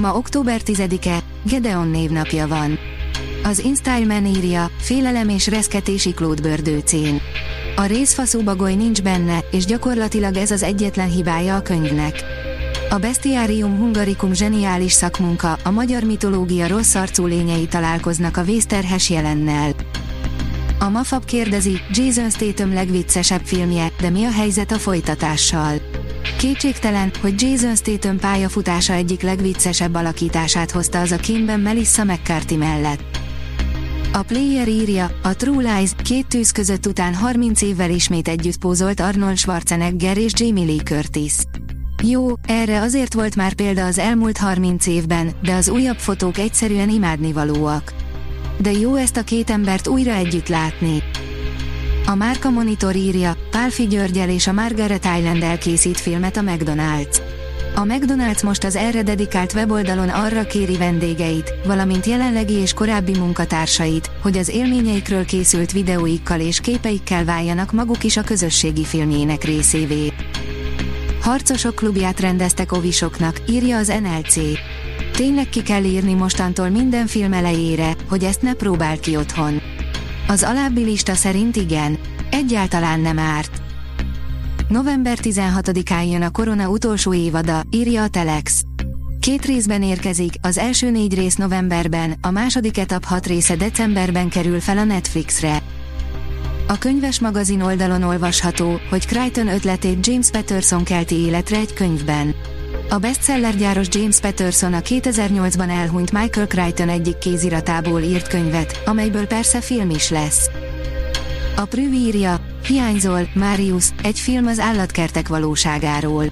Ma október 10-e, Gedeon névnapja van. Az InStyleman írja, félelem és reszketési klódbördőcén. A részfaszú nincs benne, és gyakorlatilag ez az egyetlen hibája a könyvnek. A Bestiarium Hungaricum zseniális szakmunka, a magyar mitológia rossz arcú lényei találkoznak a vészterhes jelennel. A Mafab kérdezi, Jason Statham legviccesebb filmje, de mi a helyzet a folytatással? Kétségtelen, hogy Jason Statham pályafutása egyik legviccesebb alakítását hozta az a kémben Melissa McCarthy mellett. A player írja, a True Lies két tűz között után 30 évvel ismét együtt pózolt Arnold Schwarzenegger és Jamie Lee Curtis. Jó, erre azért volt már példa az elmúlt 30 évben, de az újabb fotók egyszerűen imádnivalóak. De jó ezt a két embert újra együtt látni. A Márka Monitor írja, Pálfi Györgyel és a Margaret Island elkészít filmet a McDonald's. A McDonald's most az erre dedikált weboldalon arra kéri vendégeit, valamint jelenlegi és korábbi munkatársait, hogy az élményeikről készült videóikkal és képeikkel váljanak maguk is a közösségi filmjének részévé. Harcosok klubját rendeztek ovisoknak, írja az NLC. Tényleg ki kell írni mostantól minden film elejére, hogy ezt ne próbál ki otthon. Az alábbi lista szerint igen. Egyáltalán nem árt. November 16-án jön a Korona utolsó évada, írja a Telex. Két részben érkezik, az első négy rész novemberben, a második etap hat része decemberben kerül fel a Netflixre. A könyves magazin oldalon olvasható, hogy Crichton ötletét James Patterson kelti életre egy könyvben. A bestseller gyáros James Patterson a 2008-ban elhunyt Michael Crichton egyik kéziratából írt könyvet, amelyből persze film is lesz. A Prüv írja, hiányzol, Marius, egy film az állatkertek valóságáról.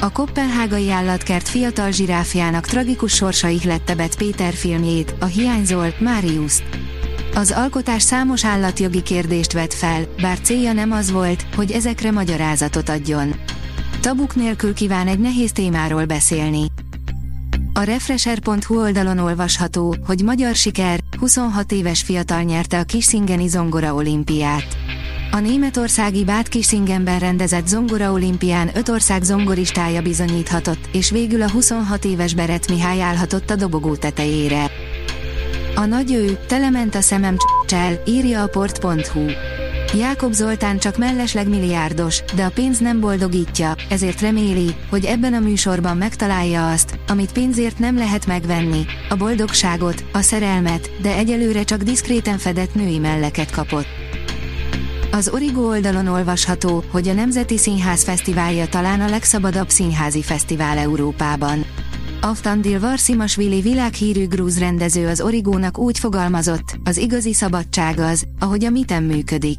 A Kopenhágai állatkert fiatal zsiráfjának tragikus sorsa ihlette Bet Péter filmjét, a Hiányzol, Marius. Az alkotás számos állatjogi kérdést vet fel, bár célja nem az volt, hogy ezekre magyarázatot adjon. Tabuk nélkül kíván egy nehéz témáról beszélni. A Refresher.hu oldalon olvasható, hogy magyar siker, 26 éves fiatal nyerte a Kisszingeni Zongora olimpiát. A németországi Bát Kissingenben rendezett Zongora olimpián öt ország zongoristája bizonyíthatott, és végül a 26 éves Beret Mihály állhatott a dobogó tetejére. A nagy ő, telement a szemem csel, írja a port.hu. Jákob Zoltán csak mellesleg milliárdos, de a pénz nem boldogítja, ezért reméli, hogy ebben a műsorban megtalálja azt, amit pénzért nem lehet megvenni, a boldogságot, a szerelmet, de egyelőre csak diszkréten fedett női melleket kapott. Az Origo oldalon olvasható, hogy a Nemzeti Színház Fesztiválja talán a legszabadabb színházi fesztivál Európában. Aftandil Varszimasvili világhírű grúz rendező az Origónak úgy fogalmazott, az igazi szabadság az, ahogy a miten működik.